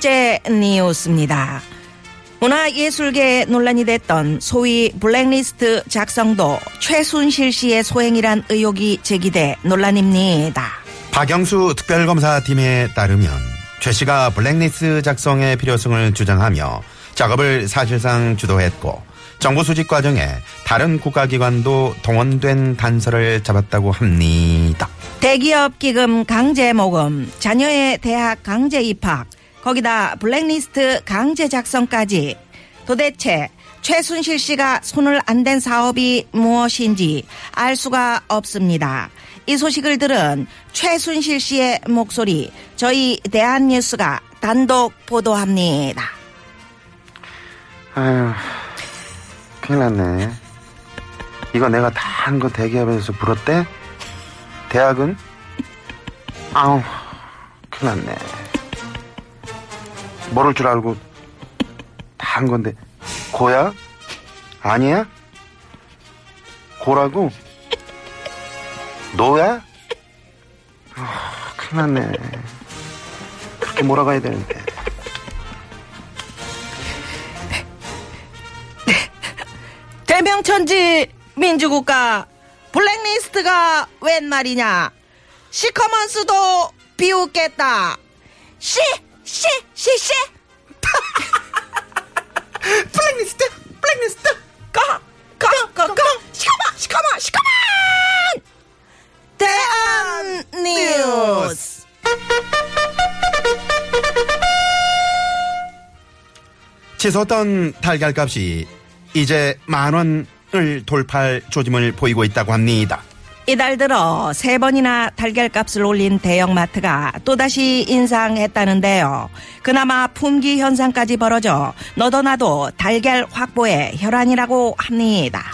번째 뉴스입니다. 문화예술계 논란이 됐던 소위 블랙리스트 작성도 최순실 씨의 소행이란 의혹이 제기돼 논란입니다. 박영수 특별검사팀에 따르면 최 씨가 블랙리스트 작성의 필요성을 주장하며 작업을 사실상 주도했고 정부 수집 과정에 다른 국가기관도 동원된 단서를 잡았다고 합니다. 대기업 기금 강제 모금, 자녀의 대학 강제 입학, 거기다 블랙리스트 강제 작성까지 도대체 최순실 씨가 손을 안 댄 사업이 무엇인지 알 수가 없습니다. 이 소식을 들은 최순실 씨의 목소리 저희 대한뉴스가 단독 보도합니다. 아휴, 큰일 났네. 이거 내가 다 한 거 대기업에서 불었대? 대학은? 아우, 큰일 났네. 모를 줄 알고 다 한 건데, 고야? 아니야? 고라고? 노야? 아, 큰일 났네. 그렇게 몰아가야 되는데. 대명천지 민주국가 블랙리스트가 웬 말이냐? 시커먼스도 비웃겠다. 씨, 씨, 씨, 씨. 블랙리스트, 블랙리스트. 고, 고, 고, 고. 시커먼, 시커먼, 시커먼. 대한 뉴스. 치솟던 달걀값이 이제 만 원을 돌파할 조짐을 보이고 있다고 합니다. 이달 들어 세 번이나 달걀값을 올린 대형마트가 또다시 인상했다는데요. 그나마 품귀 현상까지 벌어져 너도 나도 달걀 확보에 혈안이라고 합니다.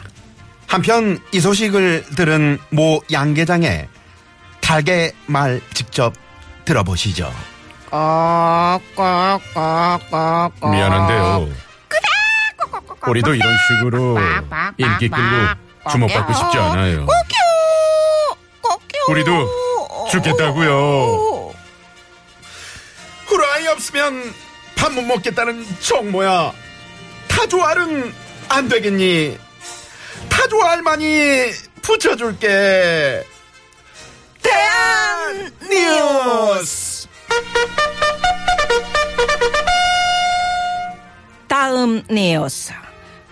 한편 이 소식을 들은 모 양계장의 달개 말 직접 들어보시죠. 미안한데요. 우리도 이런 식으로 인기 끌고 주목받고 싶지 않아요. 우리도 죽겠다고요. 후라이 없으면 밥 못 먹겠다는 정모야. 타조알은 안 되겠니? 타조알 많이 붙여줄게. 대한 뉴스. 다음 뉴스.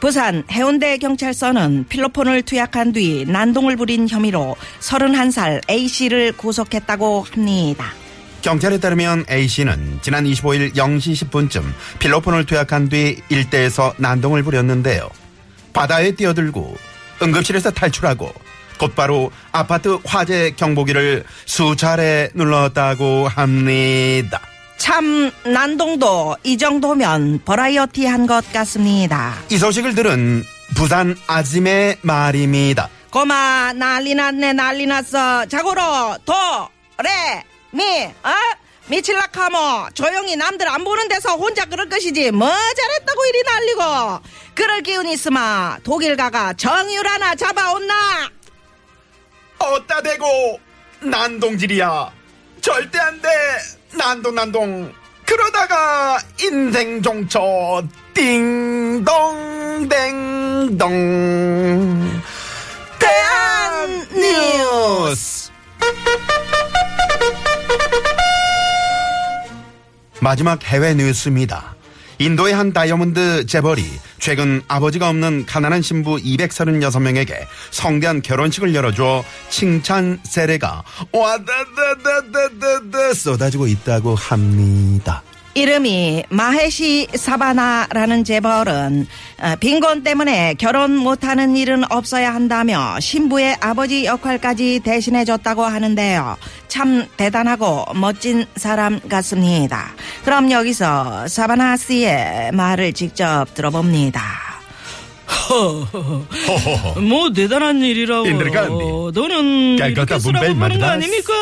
부산 해운대 경찰서는 필로폰을 투약한 뒤 난동을 부린 혐의로 31살 A씨를 구속했다고 합니다. 경찰에 따르면 A씨는 지난 25일 0시 10분쯤 필로폰을 투약한 뒤 일대에서 난동을 부렸는데요. 바다에 뛰어들고 응급실에서 탈출하고 곧바로 아파트 화재 경보기를 수차례 눌렀다고 합니다. 참 난동도 이 정도면 버라이어티한 것 같습니다. 이 소식을 들은 부산 아짐의 말입니다. 고마 난리 났네 난리 났어 자고로 도레미 어? 미칠라카모 조용히 남들 안 보는 데서 혼자 그럴 것이지 뭐 잘했다고 이리 날리고 그럴 기운 있으마 독일 가가 정유를 하나 잡아온나 어따 대고 난동질이야. 절대 안 돼. 난동 난동. 그러다가 인생 종초 띵동 댕동 대한 뉴스 마지막 해외 뉴스입니다. 인도의 한 다이아몬드 재벌이 최근 아버지가 없는 가난한 신부 236명에게 성대한 결혼식을 열어줘 칭찬 세례가 와다다다다다다 쏟아지고 있다고 합니다. 이름이 마헤시 사바나라는 재벌은 어, 빈곤 때문에 결혼 못하는 일은 없어야 한다며 신부의 아버지 역할까지 대신해줬다고 하는데요. 참 대단하고 멋진 사람 같습니다. 그럼 여기서 사바나 씨의 말을 직접 들어봅니다. 뭐 대단한 일이라고. 인들간디. 너는 이렇게 쓰라고 하는 거. 아닙니까?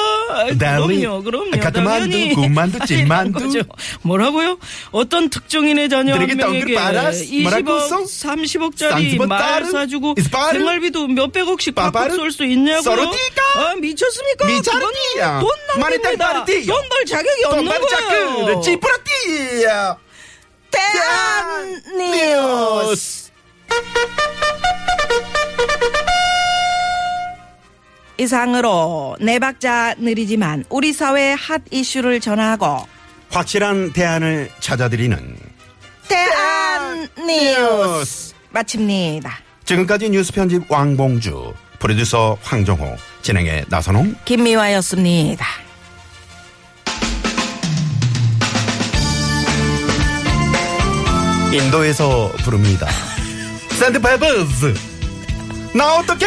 그럼요, 그럼요. 가트만두. 군만두, 찐만두. 뭐라고요? 어떤 특정인의 자녀 한 명에게 빨았어. 뭐라고 20억, 써? 30억짜리 30억 말? 사주고? 생활비도 몇백억씩 빠빠르? 쏠수 있냐고요? 아, 미쳤습니까? 미쳤디야. 돈 낭비입니다. 돈벌 자격이 없는 거예요. 찌뿌라띠야. 뉴스. 이상으로 네 박자 느리지만 우리 사회의 핫 이슈를 전하고 확실한 대안을 찾아드리는 대한 뉴스 마칩니다. 지금까지 뉴스 편집 왕봉주, 프로듀서 황정호, 진행의 나선홍. 김미화였습니다. 인도에서 부릅니다. 샌드페버스. 나 어떡해!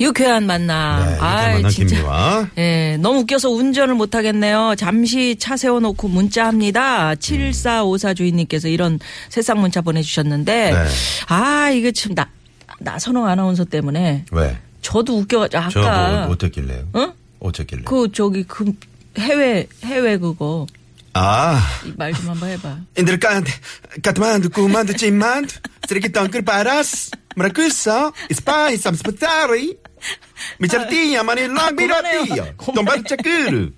유쾌한 만남. 네, 이렇게 아이, 만난 진짜. 김미화. 예, 너무 웃겨서 운전을 못 하겠네요. 잠시 차 세워놓고 문자합니다. 7454 주인님께서 이런 세상 문자 보내주셨는데, 네. 아, 이게 참, 나, 나선홍 아나운서 때문에 왜? 저도 웃겨가지고, 저 아까. 뭐, 어떻길래요? 응? 어떻길래? 그, 저기, 그, 해외, 해외 그거. 아, 말 좀 한번 해봐. 인들 깐데, 까트만두, 꾸만두, 찐만두, 쓰레기 덩글 빠라스, 뭐라고 있어? 이스파이, 삼스파타리, 미차르띠야, 마니 락비라띠야, 돈바르차끄르.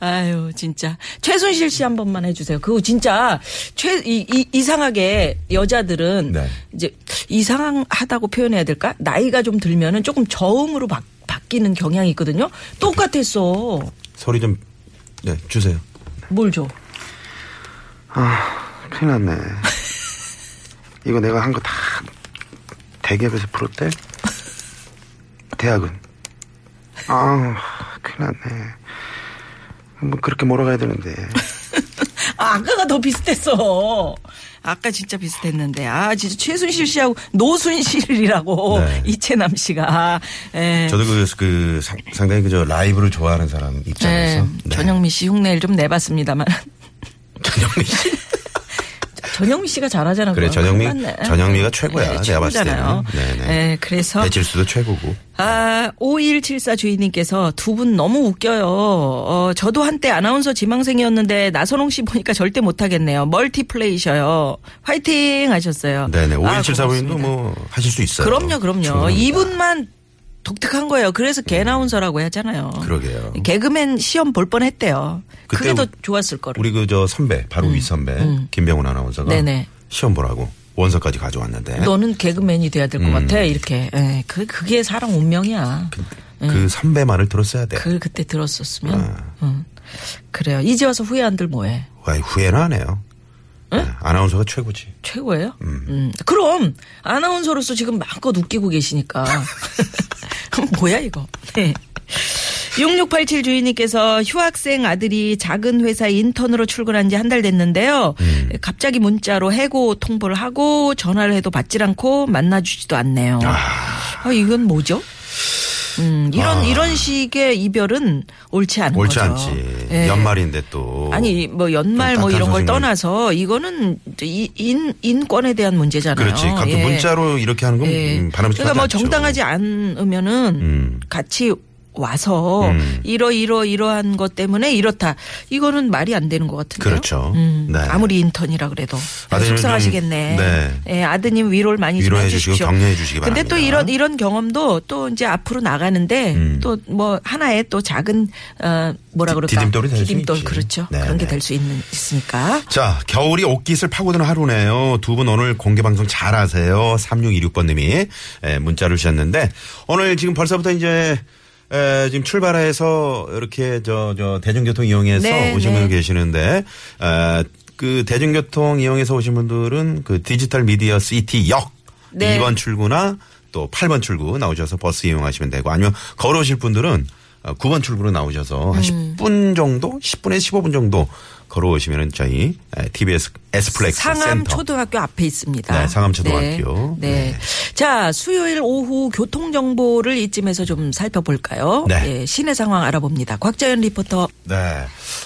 아유, 진짜. 최순실 씨 한 번만 해주세요. 그거 진짜, 최, 이, 이, 이상하게 여자들은 네. 이제 이상하다고 표현해야 될까? 나이가 좀 들면은 조금 저음으로 바, 바뀌는 경향이 있거든요. 똑같았어. 소리 좀, 네, 주세요. 뭘 줘? 큰일 났네. 이거 내가 한 거 다 대기업에서 풀었대? 대학은? 아 큰일 났네. 뭐 그렇게 몰아가야 되는데. 아, 아까가 더 비슷했어. 아까 진짜 비슷했는데. 아, 진짜 최순실 씨하고 노순실이라고. 네. 이채남 씨가. 예. 저도 그, 그 상, 상당히 그저 라이브를 좋아하는 사람 예, 입장에서. 네. 전영미 씨 흉내를 좀 내봤습니다만. 전영미 씨. 전영미 씨가 잘하잖아. 그래. 전영미. 전영미가 최고야. 네, 내가 봤을 때는. 네네. 네, 그래서. 배칠수도 최고고. 아, 5174 주인님께서 두 분 너무 웃겨요. 어, 저도 한때 아나운서 지망생이었는데 나선홍 씨 보니까 절대 못하겠네요. 멀티플레이셔요. 화이팅 하셨어요. 네네. 아, 5174 부인도 고맙습니다. 뭐 하실 수 있어요. 그럼요, 그럼요. 충분합니다. 이분만 독특한 거예요. 그래서 개나운서라고 하잖아요. 그러게요. 개그맨 시험 볼 뻔 했대요. 그게 더 좋았을 거를. 우리 그 저 선배, 바로 위 선배, 김병훈 아나운서가 음, 네네. 시험 보라고 원서까지 가져왔는데. 너는 개그맨이 돼야 될것 음. 같아. 이렇게. 예, 그, 그게 사람 운명이야. 그 선배 말을 들었어야 돼. 그걸 그때 들었었으면. 아. 응. 그래요. 이제 와서 후회 안들 뭐해. 와, 후회는 안 해요. 네, 아나운서가 최고지. 최고예요? 음. 그럼 아나운서로서 지금 마음껏 웃기고 계시니까. 뭐야 이거. 네. 6687 주인님께서 휴학생 아들이 작은 회사 인턴으로 출근한 지 한 달 됐는데요. 갑자기 문자로 해고 통보를 하고 전화를 해도 받질 않고 만나주지도 않네요. 아, 이건 뭐죠? 음, 이런 이런 식의 이별은 옳지 않은 옳지 거죠. 않지. 예. 연말인데 또. 아니 뭐 연말 좀뭐 이런 걸 떠나서 이거는 이- 인 인권에 대한 문제잖아요. 그렇지. 가끔 예. 문자로 이렇게 하는 건 예. 음, 바람직하지 그러니까 뭐 않죠. 정당하지 않으면은 음. 같이 와서 음. 이러 이러 이러한 것 때문에 이렇다. 이거는 말이 안 되는 것 같은데요. 그렇죠. 음, 네. 아무리 인턴이라 그래도 속상하시겠네. 좀, 네. 예, 아드님 위로를 많이 좀 위로해 주시고. 격려해 주시기 근데 바랍니다. 또 이런 이런 경험도 또 이제 앞으로 나가는데 음. 또뭐 하나의 또 작은 어 뭐라 디- 그럴까 디딤돌이 될수 디딤돌. 그렇죠. 네, 그런 게 네. 될수 있는 있으니까. 자, 겨울이 옷깃을 파고드는 하루네요. 두 분 오늘 공개 방송 잘 하세요. 3626번 님이 문자를 주셨는데 오늘 지금 벌써부터 이제 에, 지금 출발해서 이렇게 저, 저 대중교통 이용해서 네, 오신 네. 분 계시는데 에, 그 대중교통 이용해서 오신 분들은 그 디지털 미디어 시티 역 네. 2번 출구나 또 8번 출구 나오셔서 버스 이용하시면 되고 아니면 걸어오실 분들은 어, 9번 출구로 나오셔서 한 음. 10분 정도, 10분에서 15분 정도 걸어오시면 저희 에, TBS S-PLEX 상암 센터 초등학교 앞에 있습니다. 네, 상암 초등학교. 네. 네. 네. 자, 수요일 오후 교통 정보를 이쯤에서 좀 살펴볼까요? 네. 예, 시내 상황 알아봅니다. 곽자연 리포터. 네.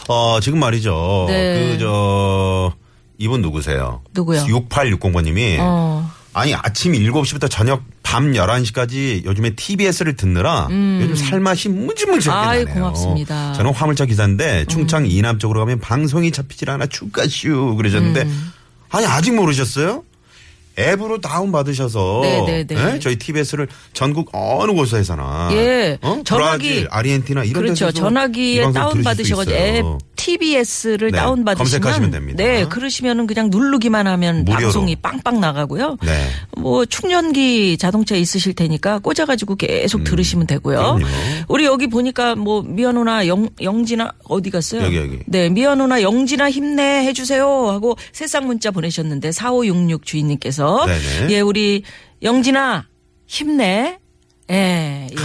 어, 지금 말이죠. 네. 그, 저, 이분 누구세요? 누구요? 6860번님이. 어. 아니, 아침 7시부터 저녁 밤 11시까지 요즘에 TBS를 듣느라 요즘 살맛이 무지무지하게 음. 아이, 나네요. 고맙습니다. 저는 화물차 기사인데 충청 음. 이남 쪽으로 가면 방송이 잡히질 않아 축가슈 그러셨는데 음. 아니, 아직 모르셨어요? 앱으로 다운 받으셔서 네, 네, 네. 저희 TBS를 전국 어느 곳에서나 예. 어? 전화기. 브라질, 아르헨티나 이런 그렇죠. 전화기에 다운 들으실 수 받으셔 가지고 앱. TBS를 네, 다운 받으시면 검색하시면 됩니다. 네, 그러시면은 그냥 누르기만 하면 무료로. 방송이 빵빵 나가고요. 네. 뭐 충전기 자동차 있으실 테니까 꽂아 가지고 계속 들으시면 되고요. 음, 그럼요. 우리 여기 보니까 뭐 미연우나 영 영진아 어디 갔어요? 여기, 여기. 네, 미연우나 영진아 힘내 해 주세요 하고 새싹 문자 보내셨는데 4566 주인님께서 네네. 예 우리 영진아 힘내. 예, 예.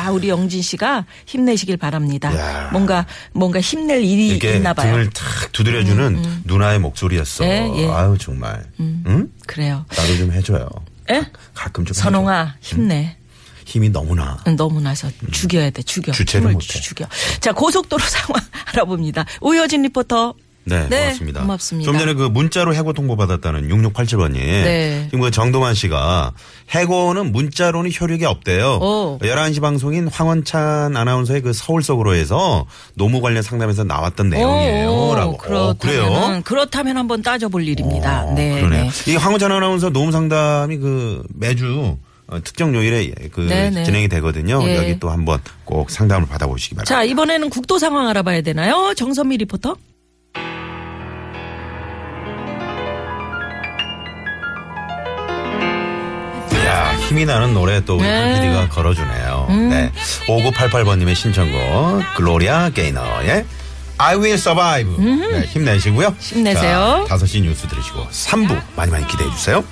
아, 우리 영진 씨가 힘내시길 바랍니다. 야. 뭔가, 뭔가 힘낼 일이 있나 봐요. 음, 등을 탁 두드려주는 누나의 목소리였어. 네, 예. 아유 정말. 응? 그래요. 나도 좀 해줘요. 예? 가 끔 좀. 해줘. 선홍아, 힘내. 힘이 너무나. 너무 나서 죽여야 돼, 죽여. 주체를 못해. 주- 죽여. 자, 고속도로 상황 알아봅니다. 우여진 리포터. 네, 네, 고맙습니다. 고맙습니다. 좀 전에 그 문자로 해고 통보 받았다는 6687번님. 네. 지금 그 정동환 씨가 해고는 문자로는 효력이 없대요. 오. 11시 방송인 황원찬 아나운서의 그 서울 속으로 해서 노무 관련 상담에서 나왔던 내용이에요. 오, 라고. 어, 그렇다면? 그렇다면 한번 따져볼 일입니다. 어, 네. 그러네요. 네. 이 황원찬 아나운서 노무 상담이 그 매주 어, 특정 요일에 그 네, 네. 진행이 되거든요. 예. 여기 또 한번 꼭 상담을 받아보시기 바랍니다. 자, 이번에는 국도 상황 알아봐야 되나요? 정선미 리포터. 힘이 나는 노래 또 우리 네. 음. 한 PD가 걸어주네요. 네. 5988번님의 신청곡, 글로리아 게이너의 I will survive. 네, 힘내시고요. 힘내세요. 자, 5시 뉴스 들으시고 3부 많이 많이 기대해 주세요.